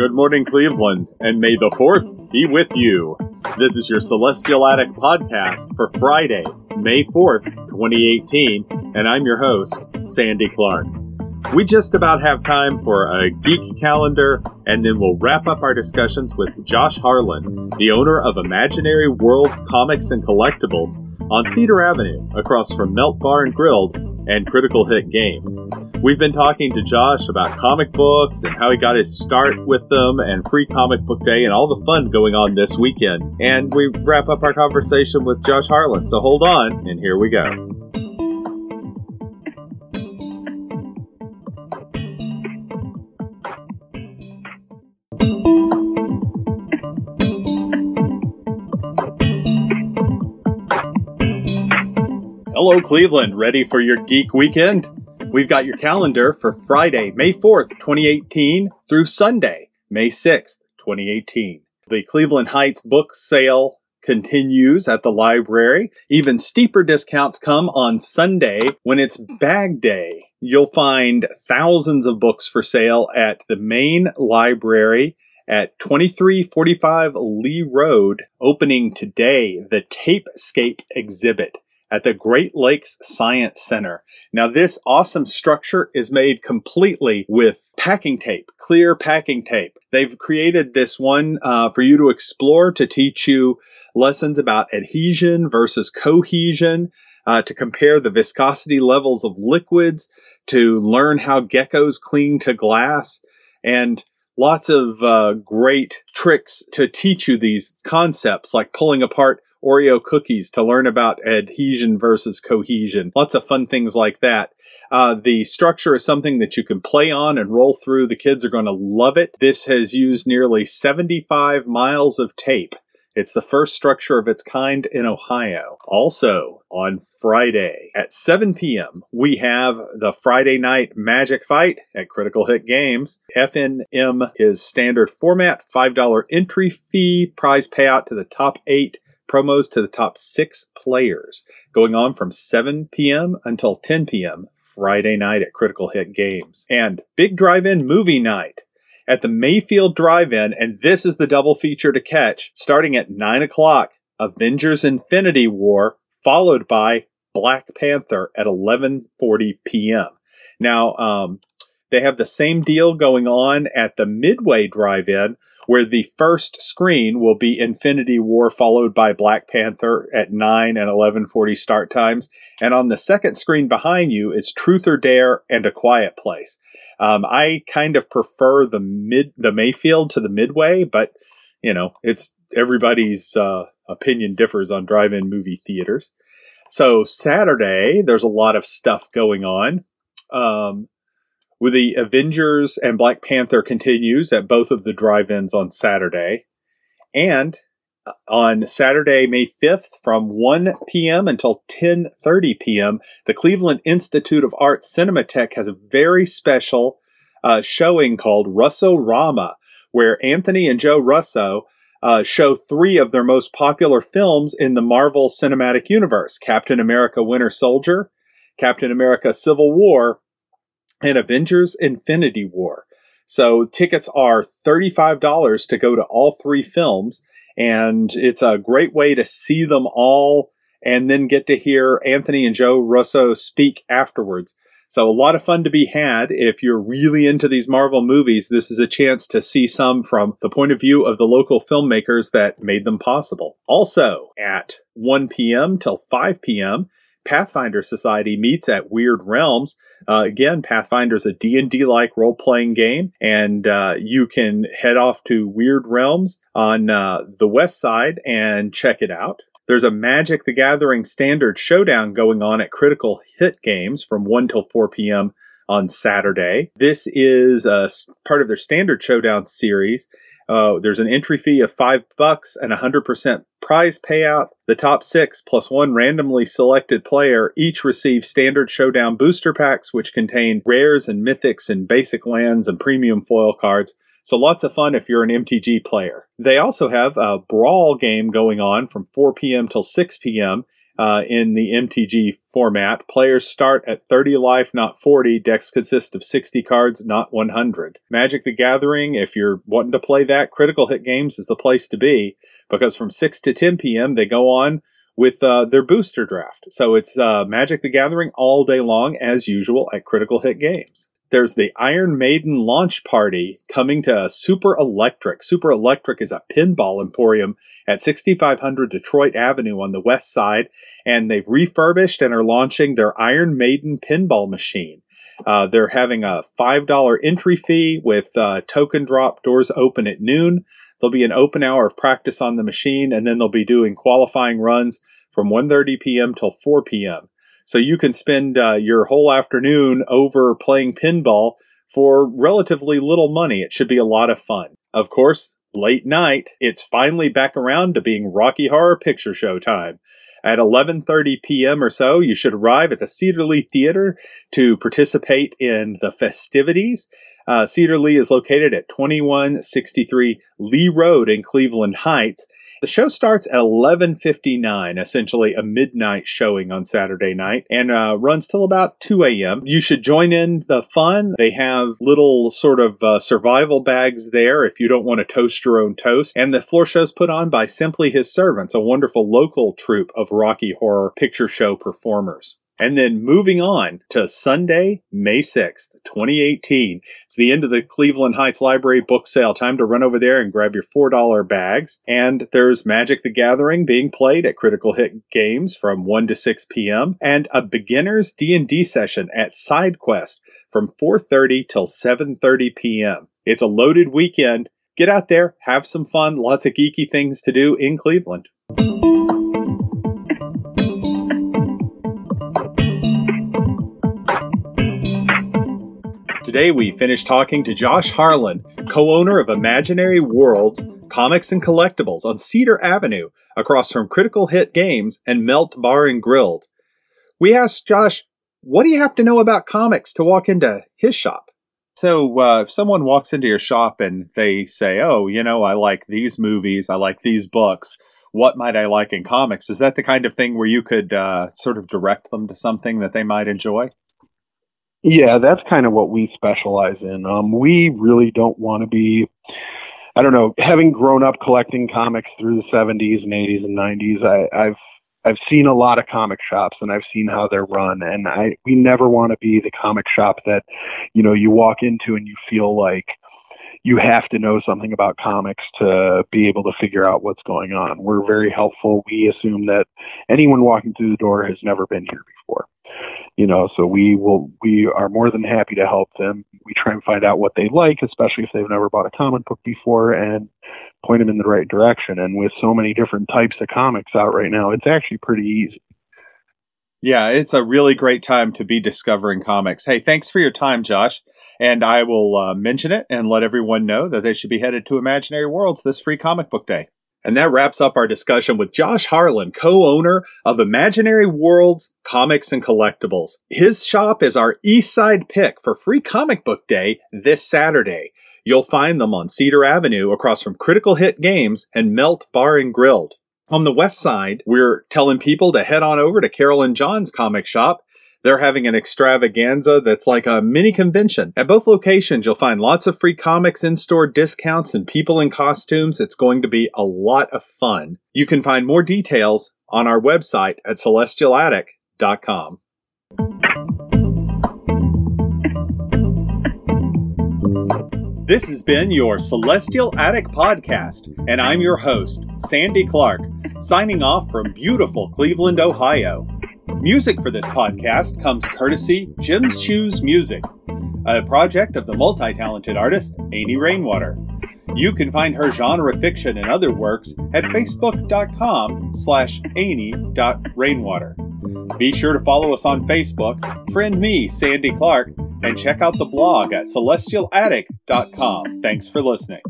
Good morning, Cleveland, and may the 4th be with you. This is your Celestial Attic podcast for Friday, May 4th, 2018, and I'm your host, Sandy Clark. We just about have time for a geek calendar, and then we'll wrap up our discussions with Josh Harlan, the owner of Imaginary Worlds Comics and Collectibles on Cedar Avenue, across from Melt Bar and Grilled and Critical Hit Games. We've been talking to Josh about comic books and how he got his start with them and free comic book day and all the fun going on this weekend. And we wrap up our conversation with Josh Harlan. So hold on, and here we go. Hello, Cleveland. Ready for your geek weekend? We've got your calendar for Friday, May 4th, 2018 through Sunday, May 6th, 2018. The Cleveland Heights book sale continues at the library. Even steeper discounts come on Sunday when it's bag day. You'll find thousands of books for sale at the main library at 2345 Lee Road, opening today, the Tapescape exhibit at the Great Lakes Science Center. Now, this awesome structure is made completely with packing tape, clear packing tape. They've created this one uh, for you to explore to teach you lessons about adhesion versus cohesion. Uh, to compare the viscosity levels of liquids, to learn how geckos cling to glass, and lots of uh, great tricks to teach you these concepts, like pulling apart Oreo cookies to learn about adhesion versus cohesion. Lots of fun things like that. Uh, the structure is something that you can play on and roll through. The kids are going to love it. This has used nearly 75 miles of tape. It's the first structure of its kind in Ohio. Also, on Friday at 7 p.m., we have the Friday night Magic Fight at Critical Hit Games. FNM is standard format, $5 entry fee, prize payout to the top eight promos to the top six players, going on from 7 p.m. until 10 p.m. Friday night at Critical Hit Games. And Big Drive In Movie Night at the Mayfield Drive In, and this is the double feature to catch, starting at 9 o'clock Avengers Infinity War, followed by Black Panther at 11:40 p.m. Now, um, they have the same deal going on at the Midway Drive-In, where the first screen will be Infinity War followed by Black Panther at 9 and 11:40 start times, and on the second screen behind you is Truth or Dare and A Quiet Place. Um, I kind of prefer the mid the Mayfield to the Midway, but you know it's everybody's uh, opinion differs on drive-in movie theaters. So Saturday, there's a lot of stuff going on. Um, with the Avengers and Black Panther continues at both of the drive-ins on Saturday. And uh, on Saturday, May 5th from 1 p.m. until 10:30 p.m., the Cleveland Institute of Art Cinematheque has a very special uh, showing called Russo Rama, where Anthony and Joe Russo uh, show three of their most popular films in the Marvel Cinematic Universe: Captain America: Winter Soldier, Captain America: Civil War, and Avengers Infinity War. So tickets are $35 to go to all three films, and it's a great way to see them all and then get to hear Anthony and Joe Russo speak afterwards. So a lot of fun to be had. If you're really into these Marvel movies, this is a chance to see some from the point of view of the local filmmakers that made them possible. Also at 1 p.m. till 5 p.m., Pathfinder Society meets at Weird Realms. Uh, again, Pathfinder is a D&D like role-playing game, and uh, you can head off to Weird Realms on uh, the west side and check it out. There's a Magic the Gathering Standard Showdown going on at Critical Hit Games from 1 till 4 p.m. on Saturday. This is a part of their Standard Showdown series. Uh, there's an entry fee of five bucks and a hundred percent prize payout. The top six plus one randomly selected player each receive standard showdown booster packs, which contain rares and mythics and basic lands and premium foil cards. So lots of fun if you're an MTG player. They also have a brawl game going on from 4 p.m. till 6 p.m. uh, in the MTG format. Players start at 30 life, not 40. Decks consist of 60 cards, not 100. Magic the Gathering, if you're wanting to play that, Critical Hit Games is the place to be because from 6 to 10 p.m. they go on with uh, their booster draft. So it's uh, Magic the Gathering all day long, as usual, at Critical Hit Games there's the Iron Maiden launch party coming to Super Electric. Super Electric is a pinball emporium at 6500 Detroit Avenue on the west side, and they've refurbished and are launching their Iron Maiden pinball machine. Uh, they're having a $5 entry fee with uh, token drop. Doors open at noon. There'll be an open hour of practice on the machine, and then they'll be doing qualifying runs from 1.30 p.m. till 4 p.m. So you can spend uh, your whole afternoon over playing pinball for relatively little money. It should be a lot of fun. Of course, late night, it's finally back around to being Rocky Horror Picture Show time. At 11:30 p.m. or so, you should arrive at the Cedar Lee Theater to participate in the festivities. Uh, Cedar Lee is located at 2163 Lee Road in Cleveland Heights, the show starts at 11:59, essentially a midnight showing on Saturday night, and uh, runs till about 2 a.m. You should join in the fun. They have little sort of uh, survival bags there if you don't want to toast your own toast. And the floor show is put on by Simply His Servants, a wonderful local troupe of Rocky Horror Picture Show performers. And then moving on to Sunday, May 6th, 2018. It's the end of the Cleveland Heights Library book sale. Time to run over there and grab your $4 bags. And there's Magic the Gathering being played at Critical Hit Games from 1 to 6 p.m. and a beginner's D&D session at SideQuest from 4:30 till 7:30 p.m. It's a loaded weekend. Get out there, have some fun, lots of geeky things to do in Cleveland. Today we finished talking to Josh Harlan, co owner of Imaginary Worlds Comics and Collectibles on Cedar Avenue, across from Critical Hit Games and Melt Bar and Grilled. We asked Josh, what do you have to know about comics to walk into his shop? So, uh, if someone walks into your shop and they say, Oh, you know, I like these movies, I like these books, what might I like in comics? Is that the kind of thing where you could uh, sort of direct them to something that they might enjoy? Yeah, that's kind of what we specialize in. Um, we really don't want to be, I don't know, having grown up collecting comics through the 70s and 80s and 90s, I, I've I've seen a lot of comic shops and I've seen how they're run and I we never want to be the comic shop that you know you walk into and you feel like you have to know something about comics to be able to figure out what's going on. We're very helpful. We assume that anyone walking through the door has never been here before you know so we will we are more than happy to help them we try and find out what they like especially if they've never bought a comic book before and point them in the right direction and with so many different types of comics out right now it's actually pretty easy yeah, it's a really great time to be discovering comics. Hey, thanks for your time, Josh. And I will uh, mention it and let everyone know that they should be headed to Imaginary Worlds this free comic book day. And that wraps up our discussion with Josh Harlan, co-owner of Imaginary Worlds Comics and Collectibles. His shop is our East Side pick for Free Comic Book Day this Saturday. You'll find them on Cedar Avenue across from Critical Hit Games and Melt Bar and Grilled. On the west side, we're telling people to head on over to Carol and John's comic shop they're having an extravaganza that's like a mini convention. At both locations, you'll find lots of free comics, in store discounts, and people in costumes. It's going to be a lot of fun. You can find more details on our website at celestialattic.com. This has been your Celestial Attic podcast, and I'm your host, Sandy Clark, signing off from beautiful Cleveland, Ohio. Music for this podcast comes courtesy Jim's Shoes Music, a project of the multi talented artist Amy Rainwater. You can find her genre fiction and other works at facebook.com slash amy.rainwater. Be sure to follow us on Facebook, friend me, Sandy Clark, and check out the blog at celestialattic.com. Thanks for listening.